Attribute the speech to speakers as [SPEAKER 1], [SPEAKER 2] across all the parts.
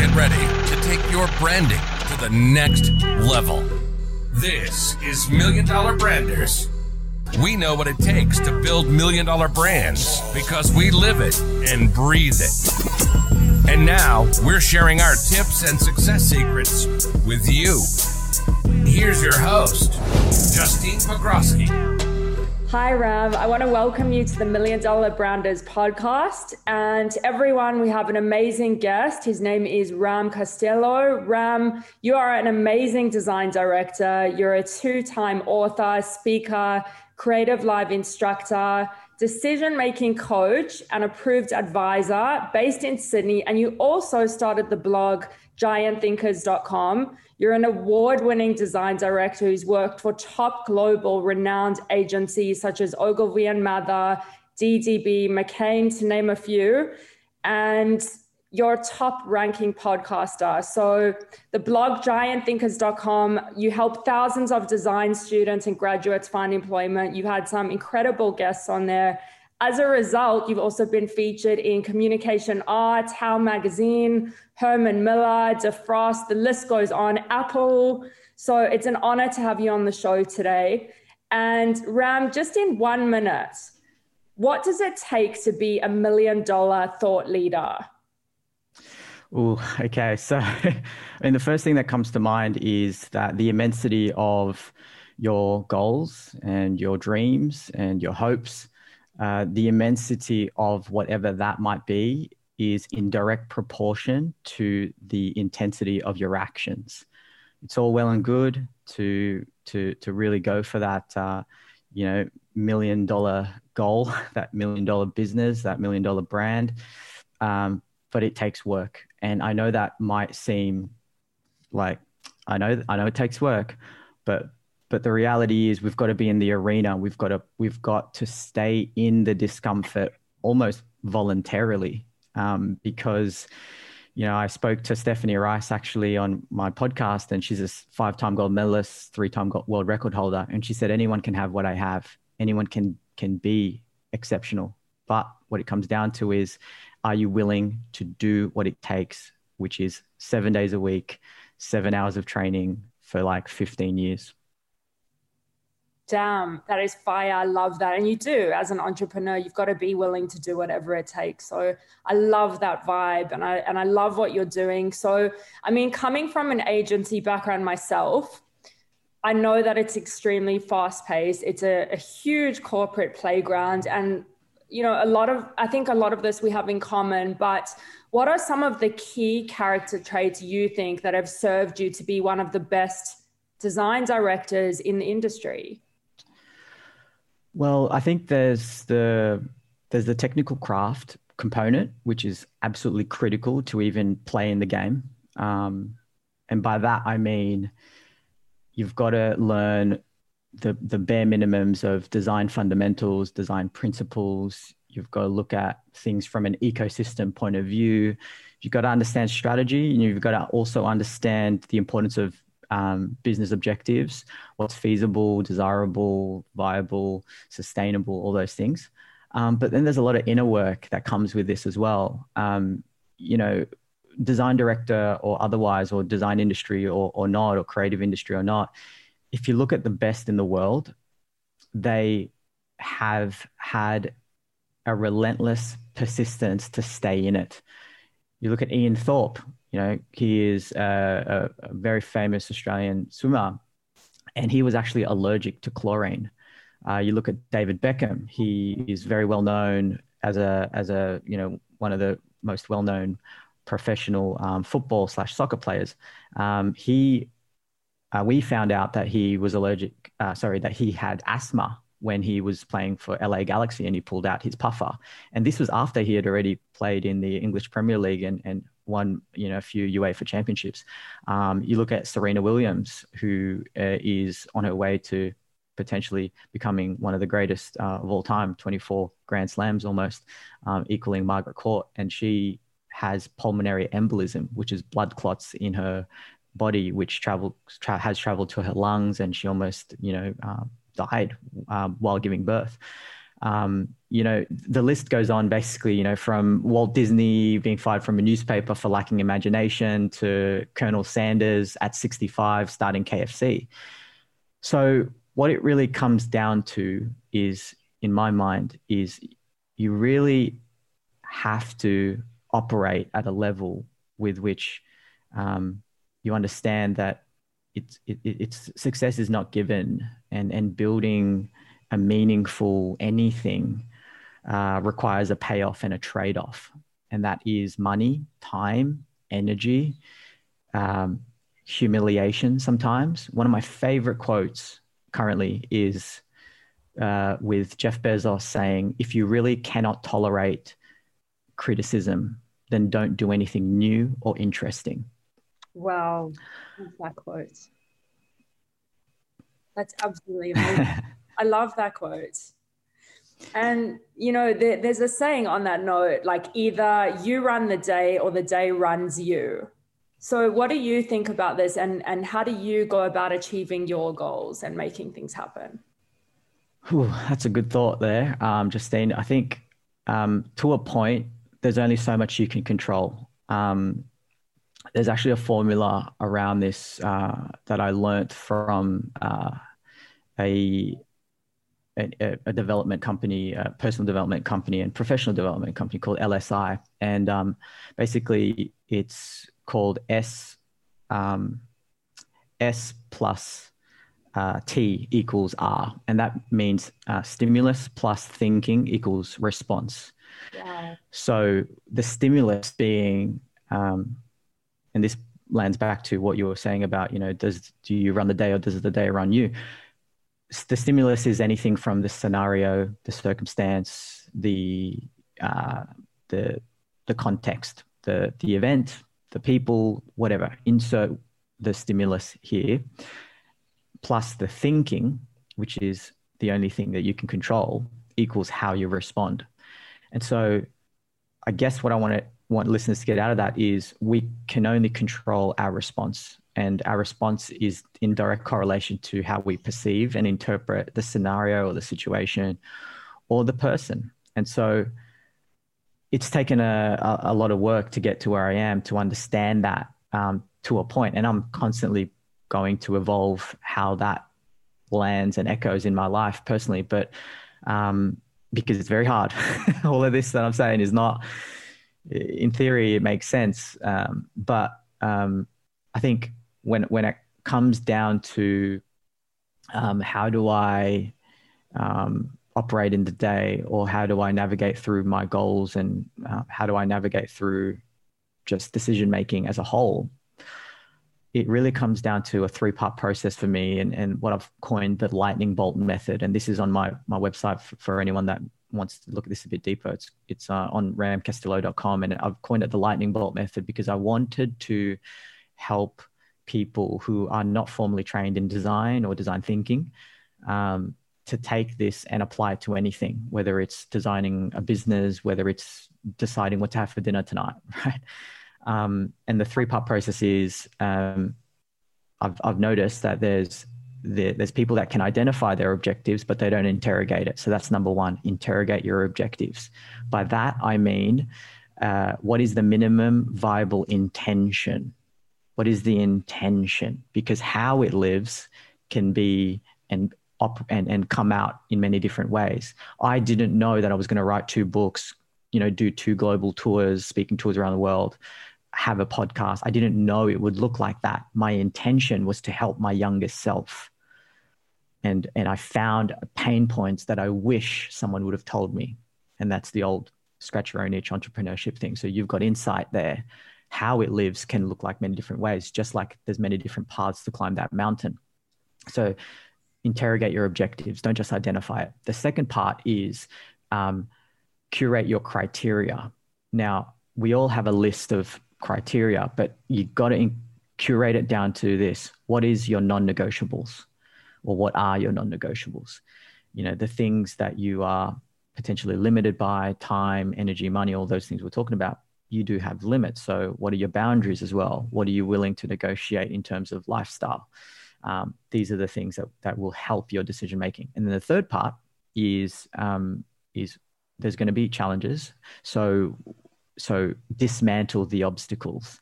[SPEAKER 1] get ready to take your branding to the next level. This is Million Dollar Branders. We know what it takes to build million dollar brands because we live it and breathe it. And now we're sharing our tips and success secrets with you. Here's your host, Justine Pogroski.
[SPEAKER 2] Hi, Ram. I want to welcome you to the Million Dollar Branders podcast. And everyone, we have an amazing guest. His name is Ram Castillo. Ram, you are an amazing design director. You're a two time author, speaker, creative live instructor, decision making coach, and approved advisor based in Sydney. And you also started the blog giantthinkers.com. You're an award winning design director who's worked for top global renowned agencies such as Ogilvy and Mather, DDB, McCann, to name a few. And you're a top ranking podcaster. So, the blog giantthinkers.com, you help thousands of design students and graduates find employment. You've had some incredible guests on there. As a result, you've also been featured in Communication Arts, How Magazine, Herman Miller, Defrost, the list goes on, Apple. So it's an honor to have you on the show today. And Ram, just in one minute, what does it take to be a million dollar thought leader?
[SPEAKER 3] Oh, okay. So, I mean, the first thing that comes to mind is that the immensity of your goals and your dreams and your hopes uh, the immensity of whatever that might be is in direct proportion to the intensity of your actions. It's all well and good to to to really go for that, uh, you know, million dollar goal, that million dollar business, that million dollar brand, um, but it takes work. And I know that might seem like I know I know it takes work, but but the reality is we've got to be in the arena. We've got to we've got to stay in the discomfort almost voluntarily. Um, because you know i spoke to stephanie rice actually on my podcast and she's a five-time gold medalist three-time world record holder. And she said anyone can have what i have. Anyone can can be exceptional. But what it comes down to is are you willing to do what it takes which is seven days a week seven hours of training for like 15 years
[SPEAKER 2] damn, that is fire. I love that. And you do, as an entrepreneur, you've got to be willing to do whatever it takes. So I love that vibe and I and I love what you're doing. So I mean, coming from an agency background myself, I know that it's extremely fast paced. It's a, a huge corporate playground. And you know, a lot of I think a lot of this we have in common, but what are some of the key character traits you think that have served you to be one of the best design directors in the industry?
[SPEAKER 3] Well, I think there's the there's the technical craft component, which is absolutely critical to even play in the game. Um, and by that I mean you've got to learn the the bare minimums of design fundamentals, design principles. You've got to look at things from an ecosystem point of view. You've got to understand strategy, and you've got to also understand the importance of um, business objectives, what's feasible, desirable, viable, sustainable, all those things. Um, but then there's a lot of inner work that comes with this as well. Um, you know, design director or otherwise, or design industry or, or not, or creative industry or not, if you look at the best in the world, they have had a relentless persistence to stay in it. You look at Ian Thorpe, you know, he is a, a, a very famous Australian swimmer, and he was actually allergic to chlorine. Uh, you look at David Beckham; he is very well known as a as a you know one of the most well known professional um, football slash soccer players. Um, he uh, we found out that he was allergic. Uh, sorry, that he had asthma when he was playing for LA Galaxy and he pulled out his puffer. And this was after he had already played in the English Premier League and, and won you know a few UEFA championships. Um, you look at Serena Williams, who uh, is on her way to potentially becoming one of the greatest uh, of all time, 24 Grand Slams almost, um, equaling Margaret Court, and she has pulmonary embolism, which is blood clots in her body, which travel tra- has traveled to her lungs, and she almost you know uh, died um, while giving birth. Um, you know, the list goes on basically, you know, from Walt Disney being fired from a newspaper for lacking imagination to Colonel Sanders at 65 starting KFC. So, what it really comes down to is, in my mind, is you really have to operate at a level with which um, you understand that it's, it, it's success is not given and, and building a meaningful anything uh, requires a payoff and a trade off. And that is money, time, energy, um, humiliation sometimes. One of my favorite quotes currently is uh, with Jeff Bezos saying, if you really cannot tolerate criticism, then don't do anything new or interesting.
[SPEAKER 2] Wow, that quote. That's absolutely amazing. I love that quote. And, you know, there, there's a saying on that note like either you run the day or the day runs you. So, what do you think about this and, and how do you go about achieving your goals and making things happen?
[SPEAKER 3] Ooh, that's a good thought there, um, Justine. I think um, to a point, there's only so much you can control. Um, there's actually a formula around this uh, that I learned from uh, a, a, a development company, a personal development company, and professional development company called LSI, and um, basically it's called S um, S plus uh, T equals R, and that means uh, stimulus plus thinking equals response. Yeah. So the stimulus being um, and this lands back to what you were saying about you know does do you run the day or does the day run you? The stimulus is anything from the scenario the circumstance the uh, the the context the the event the people whatever. Insert the stimulus here plus the thinking which is the only thing that you can control equals how you respond. And so i guess what i want to want listeners to get out of that is we can only control our response and our response is in direct correlation to how we perceive and interpret the scenario or the situation or the person. And so it's taken a, a, lot of work to get to where i am to understand that um, to a point. And i'm constantly going to evolve how that lands and echoes in my life personally. But um, because it's very hard. All of this that i'm saying is not in theory, it makes sense. Um, but um, I think when when it comes down to um, how do I um, operate in the day, or how do I navigate through my goals, and uh, how do I navigate through just decision making as a whole, it really comes down to a three part process for me and, and what I've coined the lightning bolt method. And this is on my, my website for, for anyone that wants to look at this a bit deeper, it's it's uh, on ramcastillo.com, and I've coined it the lightning bolt method because I wanted to help people who are not formally trained in design or design thinking um, to take this and apply it to anything, whether it's designing a business, whether it's deciding what to have for dinner tonight, right? Um, and the three part process is um, I've, I've noticed that there's there's people that can identify their objectives, but they don't interrogate it. So that's number one interrogate your objectives. By that, I mean, uh, what is the minimum viable intention? What is the intention? Because how it lives can be and op- and, and come out in many different ways. I didn't know that I was going to write two books, you know, do two global tours, speaking tours around the world, have a podcast. I didn't know it would look like that. My intention was to help my youngest self and and I found pain points that I wish someone would have told me, and that's the old scratch your own itch entrepreneurship thing. So you've got insight there. How it lives can look like many different ways, just like there's many different paths to climb that mountain. So interrogate your objectives. Don't just identify it. The second part is um, curate your criteria. Now we all have a list of criteria, but you've got to in- curate it down to this: what is your non-negotiables? Or what are your non-negotiables? You know the things that you are potentially limited by time energy money all those things we're talking about you do have limits. So what are your boundaries as well? What are you willing to negotiate in terms of lifestyle? Um, these are the things that, that will help your decision making and then the third part is um, is there's going to be challenges. So so dismantle the obstacles.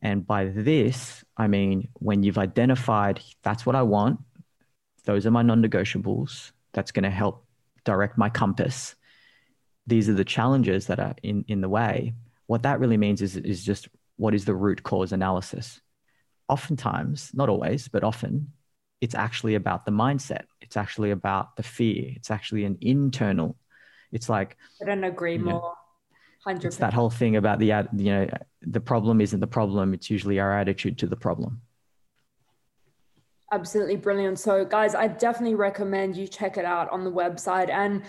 [SPEAKER 3] And by this, I mean when you've identified that's what I want, those are my non-negotiables. That's going to help direct my compass. These are the challenges that are in, in the way. What that really means is, is just what is the root cause analysis. Oftentimes, not always, but often, it's actually about the mindset. It's actually about the fear. It's actually an internal. It's like
[SPEAKER 2] I don't agree more.
[SPEAKER 3] Hundred. It's that whole thing about the you know the problem isn't the problem. It's usually our attitude to the problem.
[SPEAKER 2] Absolutely brilliant. So, guys, I definitely recommend you check it out on the website. And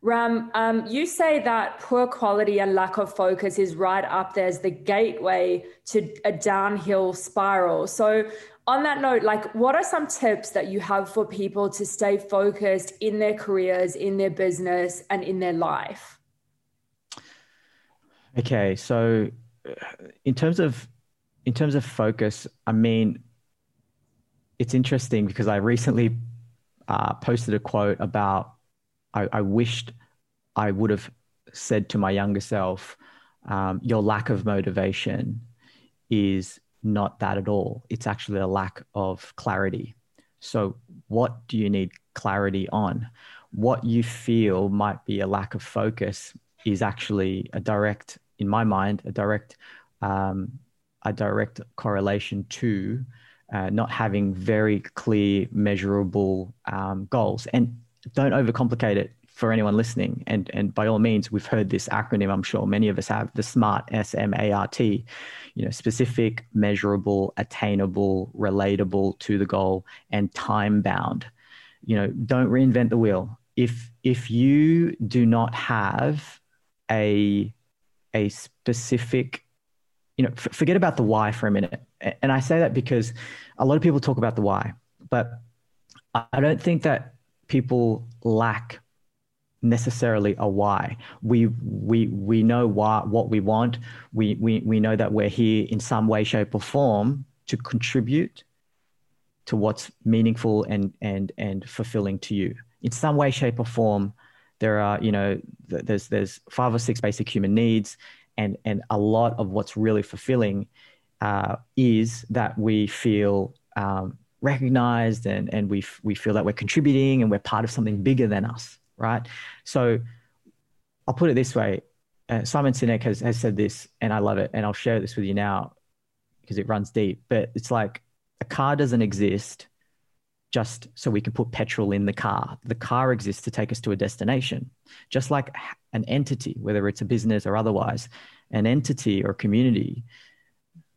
[SPEAKER 2] Ram, um, you say that poor quality and lack of focus is right up there as the gateway to a downhill spiral. So, on that note, like, what are some tips that you have for people to stay focused in their careers, in their business, and in their life?
[SPEAKER 3] Okay, so in terms of in terms of focus, I mean, it's interesting because I recently uh, posted a quote about I, I, wished I would have said to my younger self, um, your lack of motivation is not that at all. It's actually a lack of clarity. So, what do you need clarity on? What you feel might be a lack of focus is actually a direct, in my mind, a direct, um, a direct correlation to uh, not having very clear, measurable um, goals. And don't overcomplicate it for anyone listening. And, and by all means, we've heard this acronym, I'm sure many of us have the SMART, S M A R T, you know, specific, measurable, attainable, relatable to the goal, and time bound. You know, don't reinvent the wheel. If, if you do not have a, a specific you know, f- forget about the why for a minute. And I say that because a lot of people talk about the why, but I don't think that people lack necessarily a why. We we we know why what we want. We we we know that we're here in some way, shape, or form to contribute to what's meaningful and and and fulfilling to you. In some way, shape, or form, there are you know there's there's five or six basic human needs, and and a lot of what's really fulfilling uh, is that we feel um, recognized and and we we feel that we're contributing and we're part of something bigger than us, right? So I'll put it this way: uh, Simon Sinek has has said this, and I love it, and I'll share this with you now because it runs deep. But it's like a car doesn't exist just so we can put petrol in the car. The car exists to take us to a destination, just like an entity, whether it's a business or otherwise, an entity or community,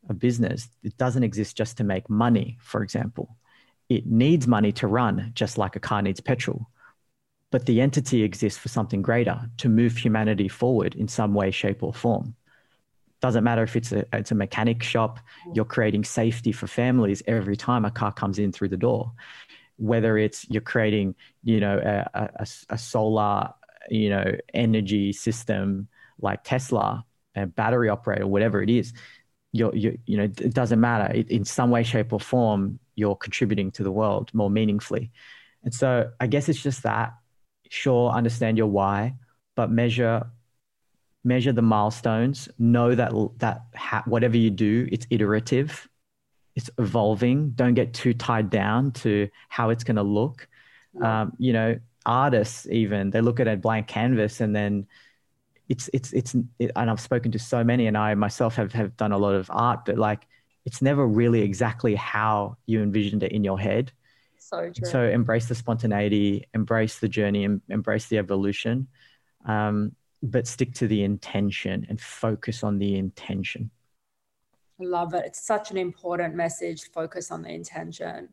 [SPEAKER 3] a business, it doesn't exist just to make money, for example. It needs money to run, just like a car needs petrol. But the entity exists for something greater, to move humanity forward in some way, shape, or form doesn't matter if it's a it's a mechanic shop mm. you're creating safety for families every time a car comes in through the door. Whether it's you're creating you know a, a, a solar you know energy system like tesla a battery operator whatever it is you're, you you know it doesn't matter. It, in some way shape or form you're contributing to the world more meaningfully. And so i guess it's just that. Sure understand your why but measure measure the milestones know that that ha- whatever you do it's iterative it's evolving. Don't get too tied down to how it's going to look um, you know artists even they look at a blank canvas and then it's it's it's it, and i've spoken to so many and i myself have have done a lot of art but like it's never really exactly how you envisioned it in your head.
[SPEAKER 2] So true.
[SPEAKER 3] so embrace the spontaneity embrace the journey embrace the evolution. Um, but stick to the intention and focus on the intention.
[SPEAKER 2] I love it. It's such an important message. Focus on the intention.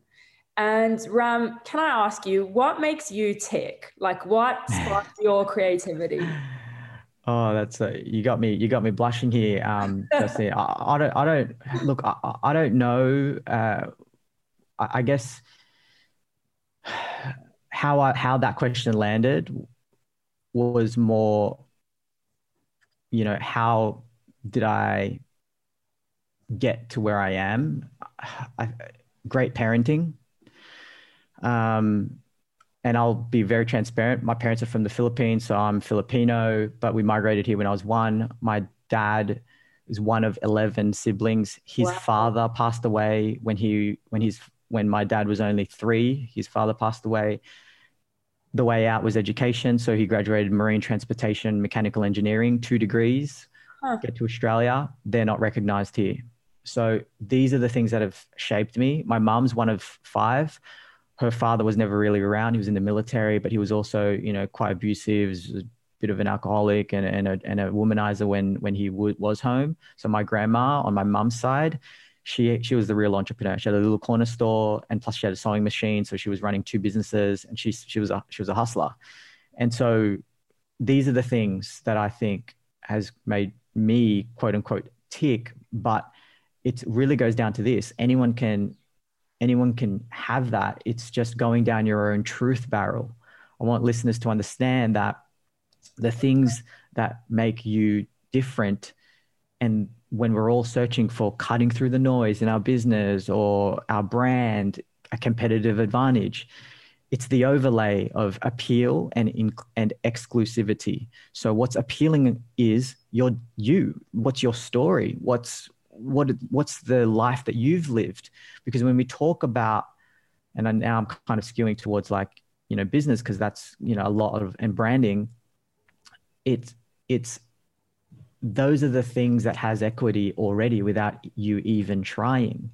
[SPEAKER 2] And Ram, can I ask you, what makes you tick? Like, what sparks your creativity?
[SPEAKER 3] Oh, that's a, you got me. You got me blushing here, um, Justin. I, I, don't. I don't look. I, I don't know. Uh, I, I guess how I, how that question landed was more you know, how did I get to where I am? I, great parenting. Um, and I'll be very transparent. My parents are from the Philippines, so I'm Filipino, but we migrated here when I was one. My dad is one of 11 siblings. His wow. father passed away when he when he's when my dad was only 3. His father passed away. The way out was education, so he graduated marine transportation, mechanical engineering, 2 degrees. Huh. Get to Australia, they're not recognized here. So these are the things that have shaped me. My mom's one of 5 her father was never really around. He was in the military, but he was also, you know, quite abusive. A bit of an alcoholic and, and, a, and a womanizer when when he w- was home. So my grandma on my mum's side, she she was the real entrepreneur. She had a little corner store, and plus she had a sewing machine. So she was running two businesses, and she she was a she was a hustler. And so these are the things that I think has made me quote unquote tick. But it really goes down to this: anyone can anyone can have that. It's just going down your own truth barrel. I want listeners to understand that the things that make you different and when we're all searching for cutting through the noise in our business or our brand, a competitive advantage, it's the overlay of appeal and and exclusivity. So what's appealing is your you. What's your story? What's what what's the life that you've lived because when we talk about and I, now i'm kind of skewing towards like you know business because that's you know a lot of and branding it's it's those are the things that has equity already without you even trying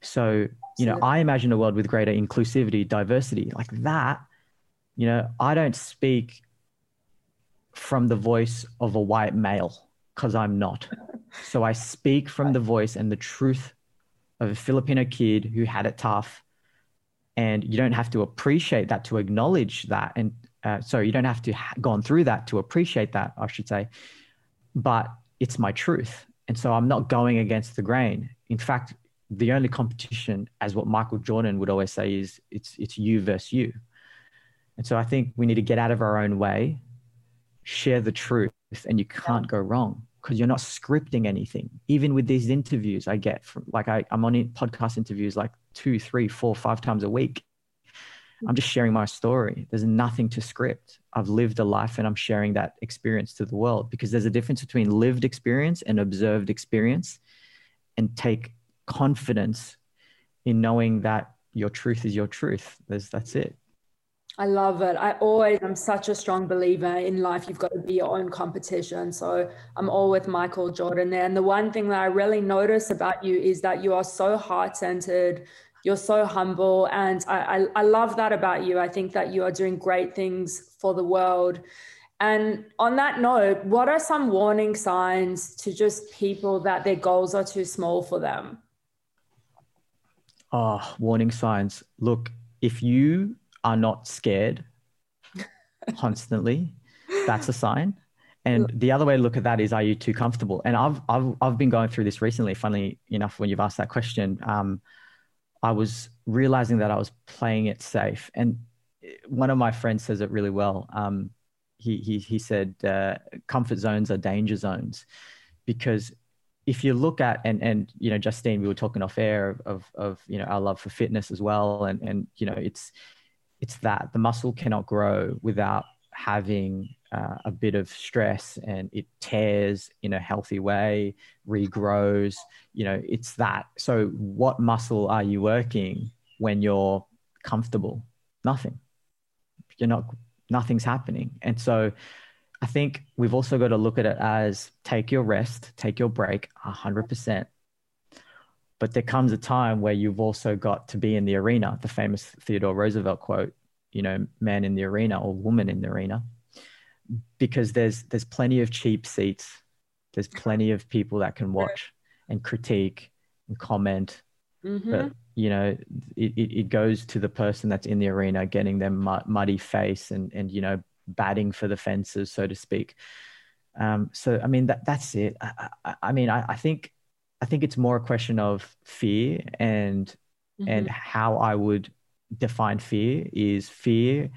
[SPEAKER 3] so you know i imagine a world with greater inclusivity diversity like that you know i don't speak from the voice of a white male because i'm not so I speak from the voice and the truth of a Filipino kid who had it tough. And you don't have to appreciate that to acknowledge that. And uh, so you don't have to ha- gone through that to appreciate that, I should say. But it's my truth. And so I'm not going against the grain. In fact, the only competition, as what Michael Jordan would always say, is it's it's you versus you. And so I think we need to get out of our own way, share the truth, and you can't go wrong because you're not scripting anything. Even with these interviews I get from like I, I'm on podcast interviews like two, three, four, five times a week. I'm just sharing my story. There's nothing to script. I've lived a life and I'm sharing that experience to the world because there's a difference between lived experience and observed experience. And take confidence in knowing that your truth is your truth. There's, that's it.
[SPEAKER 2] I love it. I always, I'm such a strong believer in life. You've got to be your own competition. So I'm all with Michael Jordan there. And the one thing that I really notice about you is that you are so heart centered. You're so humble. And I, I, I love that about you. I think that you are doing great things for the world. And on that note, what are some warning signs to just people that their goals are too small for them?
[SPEAKER 3] Oh, warning signs. Look, if you are not scared constantly, that's a sign. And the other way to look at that is, are you too comfortable? And I've I've I've been going through this recently. Funnily enough, when you've asked that question, um, I was realizing that I was playing it safe. And one of my friends says it really well. Um, he he he said, uh, comfort zones are danger zones, because if you look at and and you know Justine, we were talking off air of of you know our love for fitness as well, and and you know it's it's that the muscle cannot grow without having uh, a bit of stress and it tears in a healthy way regrows you know it's that. So what muscle are you working when you're comfortable? Nothing. You're not nothing's happening. And so i think we've also got to look at it as take your rest take your break 100% but there comes a time where you've also got to be in the arena, the famous Theodore Roosevelt quote, you know, man in the arena or woman in the arena, because there's there's plenty of cheap seats. There's plenty of people that can watch and critique and comment. Mm-hmm. But you know, it, it, it, goes to the person that's in the arena getting their muddy face and and you know batting for the fences, so to speak. Um, so I mean that that's it. I, I, I mean I, I think I think it's more a question of fear and mm-hmm. and how I would define fear is fear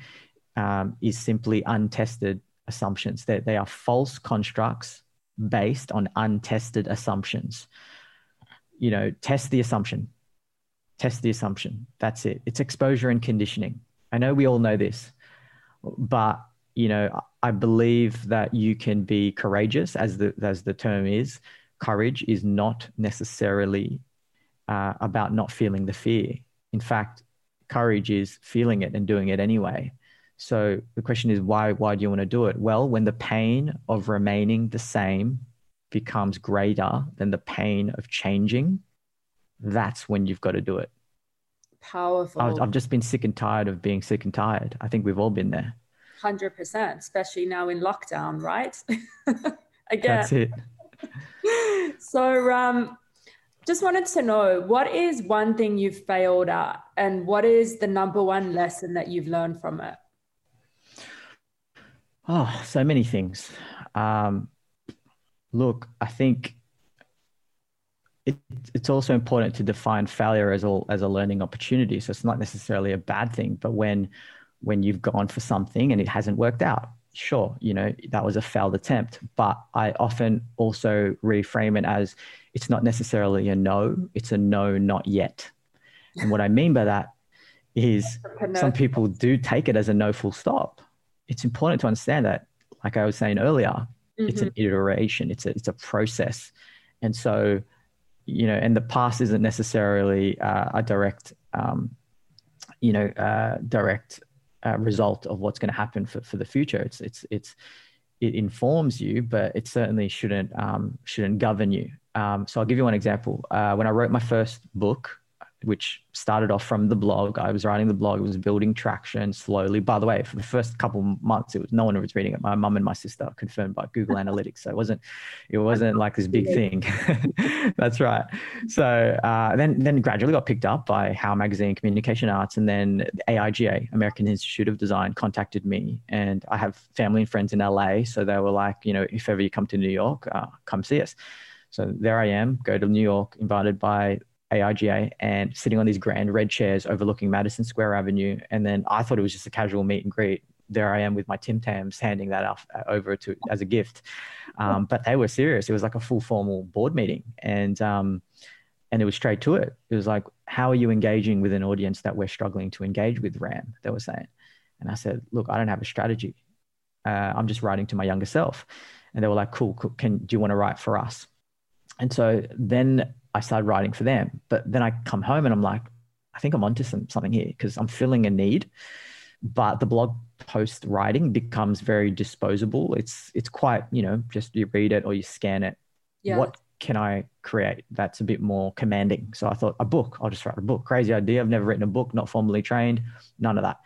[SPEAKER 3] um, is simply untested assumptions that they are false constructs based on untested assumptions you know test the assumption test the assumption that's it it's exposure and conditioning I know we all know this, but you know, I believe that you can be courageous, as the as the term is. Courage is not necessarily uh, about not feeling the fear. In fact, courage is feeling it and doing it anyway. So the question is, why? Why do you want to do it? Well, when the pain of remaining the same becomes greater than the pain of changing, that's when you've got to do it.
[SPEAKER 2] Powerful.
[SPEAKER 3] I've, I've just been sick and tired of being sick and tired. I think we've all been there.
[SPEAKER 2] 100%, especially now in lockdown, right? Again.
[SPEAKER 3] That's it.
[SPEAKER 2] so, um, just wanted to know what is one thing you've failed at, and what is the number one lesson that you've learned from it?
[SPEAKER 3] Oh, so many things. Um, look, I think it, it's also important to define failure as a, as a learning opportunity. So it's not necessarily a bad thing, but when when you've gone for something and it hasn't worked out, sure, you know that was a failed attempt. But I often also reframe it as it's not necessarily a no; it's a no, not yet. And what I mean by that is some people do take it as a no full stop. It's important to understand that, like I was saying earlier, mm-hmm. it's an mm-hmm. iteration, it's a, it's a process. And so, you know, and the past isn't necessarily uh, a direct, um, you know, uh, direct uh, result of what's going to happen for, for the future. It's, it's, it's, it informs you, but it certainly shouldn't, um, shouldn't govern you. Um, so I'll give you one example. Uh, when I wrote my first book, which started off from the blog. I was writing the blog, it was building traction slowly. By the way, for the first couple months, it was no one was reading it. My mum and my sister confirmed by Google Analytics. So it wasn't it wasn't like this big thing. That's right. So uh, then then gradually got picked up by How Magazine, Communication Arts, and then AIGA, American Institute of Design, contacted me. And I have family and friends in LA, so they were like, you know, if ever you come to New York, uh, come see us. So there I am, go to New York, invited by AIGA and sitting on these grand red chairs overlooking Madison Square Avenue. And then I thought it was just a casual meet and greet. There I am with my Tim Tams handing that off uh, over to as a gift. Um, but they were serious. It was like a full formal board meeting. And, um, and it was straight to it. It was like, how are you engaging with an audience that we're struggling to engage with, Ram? They were saying. And I said, look, I don't have a strategy. Uh, I'm just writing to my younger self. And they were like, cool, cool. Can, do you want to write for us? And so then I started writing for them. But then I come home and I'm like, I think I'm onto some, something here because I'm filling a need. But the blog post writing becomes very disposable. It's it's quite, you know, just you read it or you scan it. Yeah. What can I create that's a bit more commanding? So I thought a book, I'll just write a book. Crazy idea. I've never written a book, not formally trained, none of that.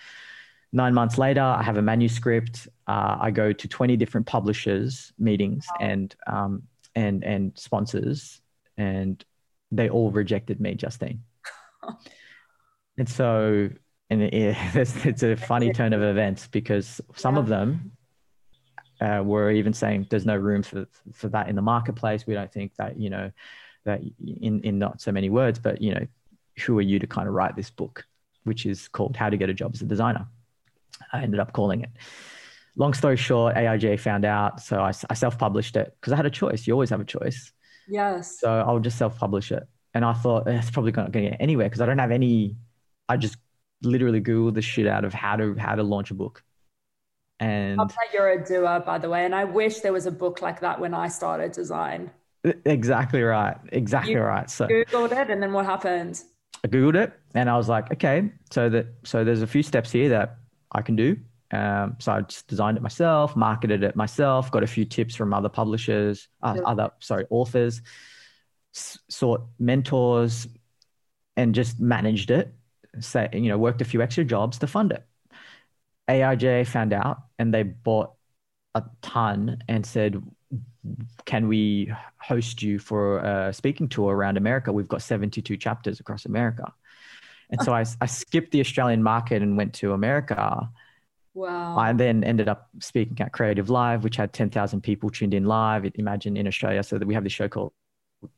[SPEAKER 3] Nine months later, I have a manuscript. Uh, I go to 20 different publishers meetings wow. and um, and and sponsors and they all rejected me, Justine. and so, and it, it's, it's, a funny turn of events because some yeah. of them uh, were even saying there's no room for for that in the marketplace. We don't think that you know that in in not so many words, but you know, who are you to kind of write this book, which is called How to Get a Job as a Designer. I ended up calling it. Long story short, AIGA found out, so I, I self-published it because I had a choice. You always have a choice.
[SPEAKER 2] Yes.
[SPEAKER 3] So I'll just self-publish it. And I thought eh, it's probably not going to get anywhere because I don't have any. I just literally googled the shit out of how to how to launch a book. And
[SPEAKER 2] you're a doer, by the way. And I wish there was a book like that when I started design.
[SPEAKER 3] Exactly right. Exactly you right. So
[SPEAKER 2] googled it, and then what happened?
[SPEAKER 3] I googled it, and I was like, okay, so that so there's a few steps here that I can do. Um, so I just designed it myself, marketed it myself, got a few tips from other publishers, uh, other sorry authors, s- sought mentors, and just managed it. Say you know worked a few extra jobs to fund it. AIGA found out and they bought a ton and said, "Can we host you for a speaking tour around America? We've got 72 chapters across America." And so I, I skipped the Australian market and went to America
[SPEAKER 2] Wow.
[SPEAKER 3] I then ended up speaking at Creative Live, which had 10,000 people tuned in live. Imagine in Australia. So that we have this show called,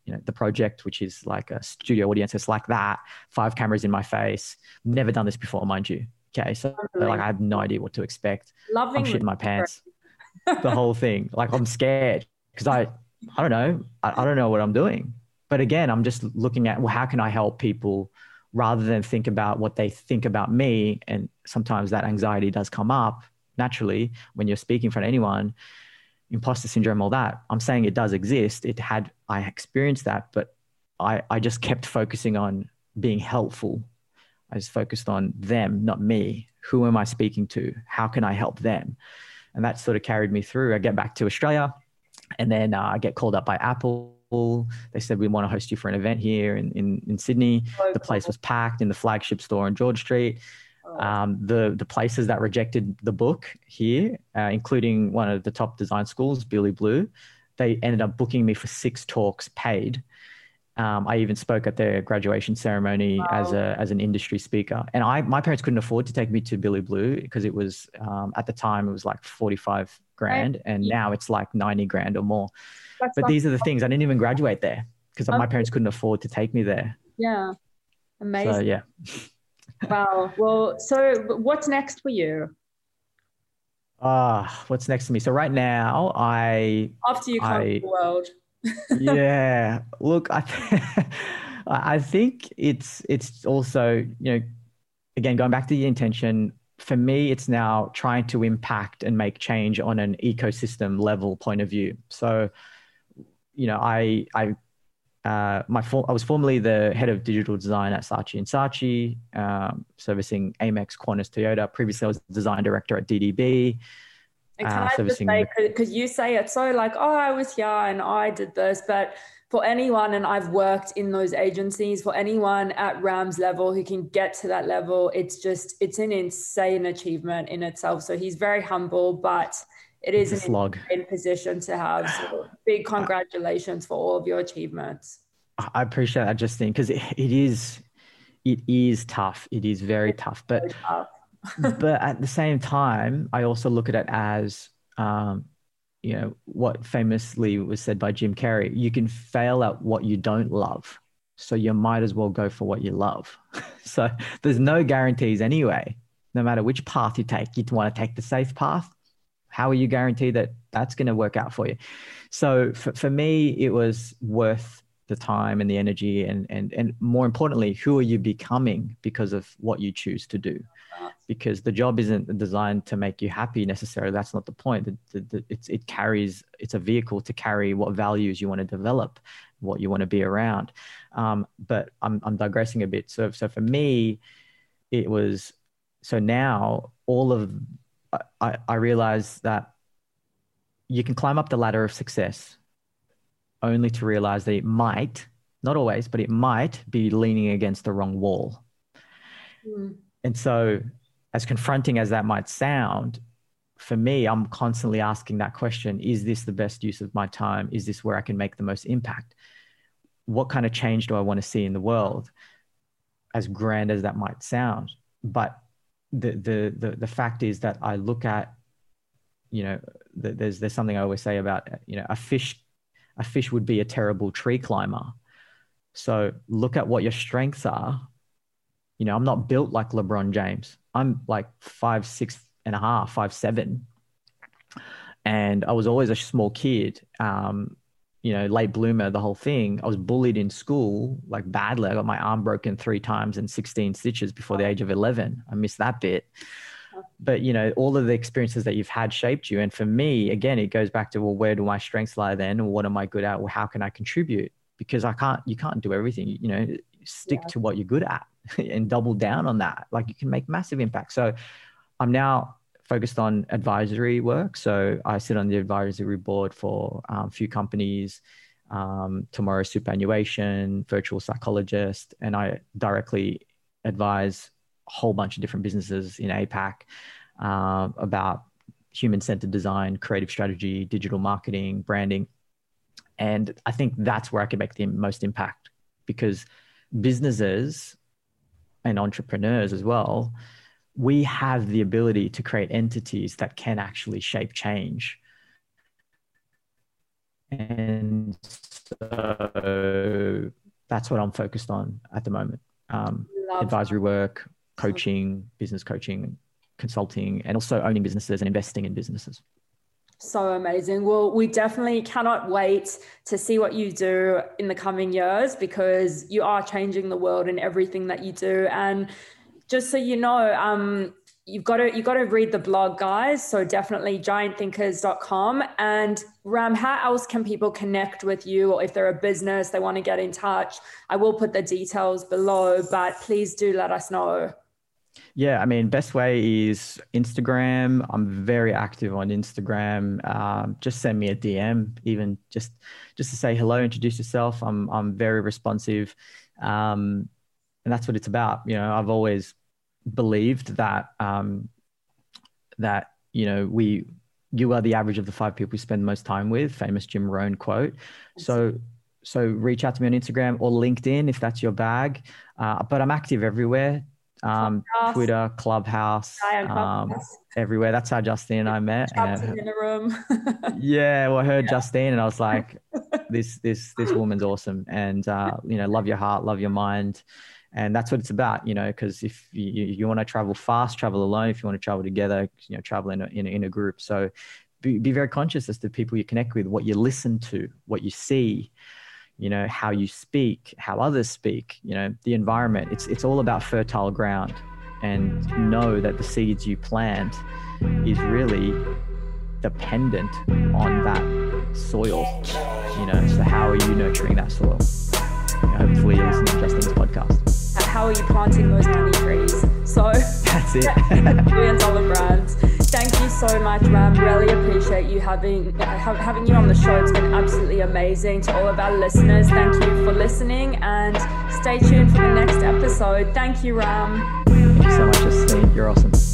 [SPEAKER 3] you know, The Project, which is like a studio audience. It's like that, five cameras in my face. Never done this before, mind you. Okay. So like I have no idea what to expect.
[SPEAKER 2] Loving
[SPEAKER 3] I'm shitting my pants. the whole thing. Like I'm scared because I, I don't know. I, I don't know what I'm doing. But again, I'm just looking at, well, how can I help people rather than think about what they think about me. And sometimes that anxiety does come up naturally when you're speaking in front of anyone, imposter syndrome, all that. I'm saying it does exist. It had, I experienced that, but I, I just kept focusing on being helpful. I was focused on them, not me. Who am I speaking to? How can I help them? And that sort of carried me through. I get back to Australia and then uh, I get called up by Apple. They said, We want to host you for an event here in, in, in Sydney. the place was packed in the flagship store on George Street. Oh. Um, the, the places that rejected the book here, uh, including one of the top design schools, Billy Blue, they ended up booking me for six talks paid um, I even spoke at their graduation ceremony wow. as a as an industry speaker, and I my parents couldn't afford to take me to Billy Blue because it was um, at the time it was like forty five grand, right. and now it's like ninety grand or more. That's but these are the things I didn't even graduate there because my parents couldn't afford to take me there.
[SPEAKER 2] Yeah, amazing.
[SPEAKER 3] So, yeah.
[SPEAKER 2] wow. Well, so what's next for you?
[SPEAKER 3] Ah, uh, what's next to me? So right now, I
[SPEAKER 2] after you come to the world
[SPEAKER 3] yeah. Look, I th- I think it's it's also you know again going back to the intention. For me, it's now trying to impact and make change on an ecosystem level point of view. So, you know, I I uh, my for, I was formerly the head of digital design at Saatchi and Saatchi, um, servicing Amex, Qantas, Toyota. Previously, I was design director at DDB.
[SPEAKER 2] And can uh, I just say, because you say it so like, oh, I was here and I did this, but for anyone, and I've worked in those agencies, for anyone at Ram's level who can get to that level, it's just, it's an insane achievement in itself. So he's very humble, but it is
[SPEAKER 3] it's an slog.
[SPEAKER 2] in position to have. So big congratulations for all of your achievements.
[SPEAKER 3] I appreciate that, Justine, because it, it is, it is tough. It is very it's tough, but tough but at the same time, I also look at it as, um, you know, what famously was said by Jim Carrey you can fail at what you don't love. So you might as well go for what you love. so there's no guarantees anyway. No matter which path you take, you want to take the safe path. How are you guaranteed that that's going to work out for you? So for, for me, it was worth the time and the energy and, and, and more importantly, who are you becoming because of what you choose to do? Because the job isn't designed to make you happy necessarily. That's not the point. The, the, the, it's, it carries, it's a vehicle to carry what values you want to develop, what you want to be around. Um, but I'm, I'm digressing a bit. So, so for me, it was, so now all of, I, I realize that you can climb up the ladder of success only to realize that it might, not always, but it might be leaning against the wrong wall. Mm. And so as confronting as that might sound, for me, I'm constantly asking that question Is this the best use of my time? Is this where I can make the most impact? What kind of change do I want to see in the world? As grand as that might sound. But the, the, the, the fact is that I look at, you know, the, there's, there's something I always say about, you know, a fish, a fish would be a terrible tree climber. So look at what your strengths are. You know, I'm not built like LeBron James. I'm like five, six and a half, five, seven. And I was always a small kid, um, you know, late bloomer, the whole thing. I was bullied in school like badly. I got my arm broken three times and 16 stitches before the age of 11. I missed that bit. But, you know, all of the experiences that you've had shaped you. And for me, again, it goes back to, well, where do my strengths lie then? Or what am I good at? Well, how can I contribute? Because I can't, you can't do everything, you know, stick yeah. to what you're good at and double down on that. Like you can make massive impact. So I'm now focused on advisory work. So I sit on the advisory board for um, a few companies, um, Tomorrow Superannuation, Virtual Psychologist, and I directly advise a whole bunch of different businesses in APAC uh, about human centered design, creative strategy, digital marketing, branding. And I think that's where I can make the most impact because businesses and entrepreneurs as well, we have the ability to create entities that can actually shape change. And so that's what I'm focused on at the moment. Um, advisory that. work, coaching, business coaching, consulting, and also owning businesses and investing in businesses.
[SPEAKER 2] So amazing. Well, we definitely cannot wait to see what you do in the coming years because you are changing the world in everything that you do. And just so you know, um, you've got to you've got to read the blog guys so definitely giantthinkers.com and ram how else can people connect with you or if they're a business they want to get in touch i will put the details below but please do let us know
[SPEAKER 3] yeah i mean best way is instagram. I'm very active on instagram. Um, just send me a dm even just just to say hello introduce yourself. I'm i'm very responsive. Um, and that's what it's about. You know i've always believed that um, that you know we you are the average of the five people we spend most time with famous jim rohn quote. So so reach out to me on instagram or linkedin if that's your bag. Uh, but i'm active everywhere um, twitter clubhouse, um, everywhere. That's how justine and i met.
[SPEAKER 2] In a room.
[SPEAKER 3] Yeah well i heard yeah. justine and i was like this this this woman's awesome. And uh, you know love your heart love your mind. And that's what it's about you know because if you, you want to travel fast travel alone. If you want to travel together you know travel in a, in a, in a group. So be, be very conscious as to people you connect with what you listen to what you see you know how you speak how others speak you know the environment it's it's all about fertile ground and know that the seeds you plant is really dependent on that soil you know so how are you nurturing that soil you know, hopefully you're listening to podcast
[SPEAKER 2] how are you planting those money trees? So
[SPEAKER 3] that's it.
[SPEAKER 2] million dollar brands. Thank you so much, Ram. Really appreciate you having having you on the show. It's been absolutely amazing. To all of our listeners, thank you for listening and stay tuned for the next episode. Thank you, Ram.
[SPEAKER 3] Thank you so much, Justine. You're awesome.